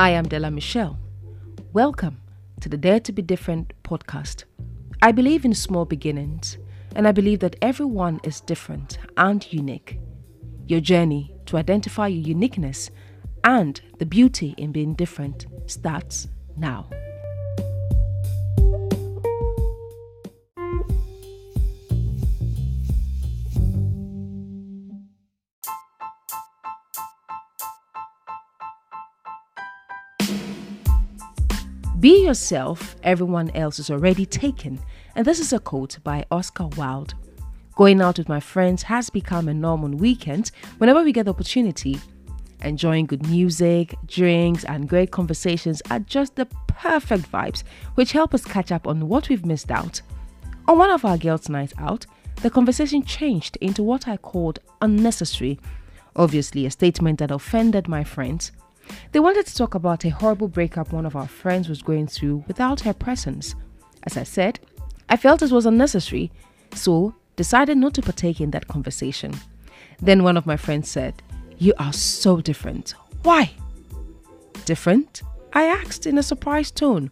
I am Della Michelle. Welcome to the Dare to Be Different podcast. I believe in small beginnings, and I believe that everyone is different and unique. Your journey to identify your uniqueness and the beauty in being different starts now. Be yourself, everyone else is already taken. And this is a quote by Oscar Wilde. Going out with my friends has become a norm on weekends whenever we get the opportunity. Enjoying good music, drinks, and great conversations are just the perfect vibes which help us catch up on what we've missed out. On one of our girls' nights out, the conversation changed into what I called unnecessary, obviously, a statement that offended my friends. They wanted to talk about a horrible breakup one of our friends was going through without her presence. As I said, I felt it was unnecessary, so decided not to partake in that conversation. Then one of my friends said, You are so different. Why? Different? I asked in a surprised tone.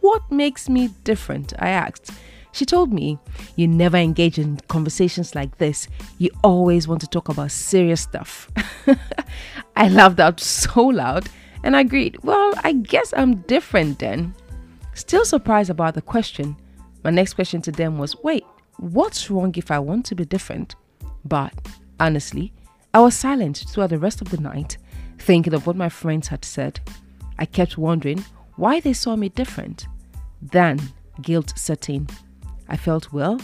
What makes me different? I asked. She told me, You never engage in conversations like this. You always want to talk about serious stuff. I laughed out so loud and I agreed, Well, I guess I'm different then. Still surprised about the question, my next question to them was, Wait, what's wrong if I want to be different? But honestly, I was silent throughout the rest of the night, thinking of what my friends had said. I kept wondering why they saw me different. Then guilt set in. I felt, well,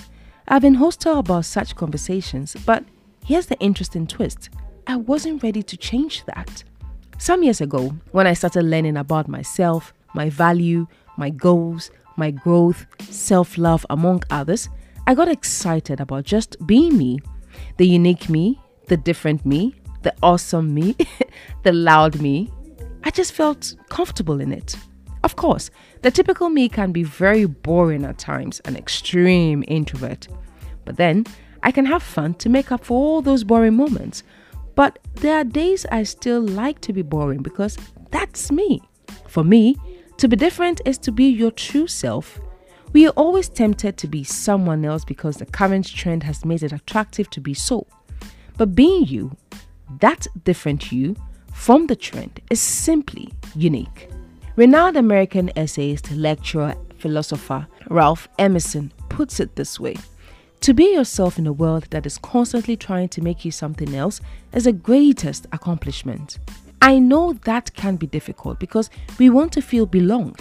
I've been hostile about such conversations, but here's the interesting twist I wasn't ready to change that. Some years ago, when I started learning about myself, my value, my goals, my growth, self love, among others, I got excited about just being me the unique me, the different me, the awesome me, the loud me. I just felt comfortable in it. Of course, the typical me can be very boring at times, an extreme introvert. But then I can have fun to make up for all those boring moments. But there are days I still like to be boring because that's me. For me, to be different is to be your true self. We are always tempted to be someone else because the current trend has made it attractive to be so. But being you, that different you from the trend, is simply unique. Renowned American essayist, lecturer, philosopher Ralph Emerson puts it this way To be yourself in a world that is constantly trying to make you something else is the greatest accomplishment. I know that can be difficult because we want to feel belonged,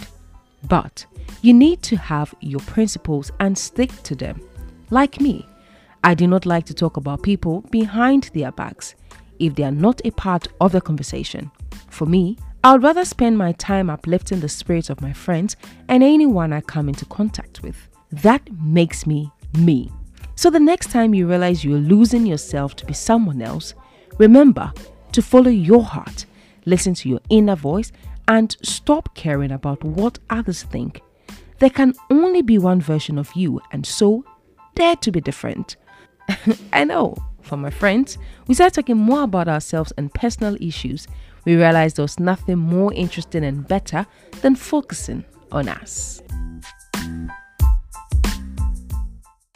but you need to have your principles and stick to them. Like me, I do not like to talk about people behind their backs if they are not a part of the conversation. For me, I would rather spend my time uplifting the spirits of my friends and anyone I come into contact with. That makes me me. So the next time you realize you're losing yourself to be someone else, remember to follow your heart, listen to your inner voice, and stop caring about what others think. There can only be one version of you, and so dare to be different. I know, for my friends, we started talking more about ourselves and personal issues we realized there was nothing more interesting and better than focusing on us.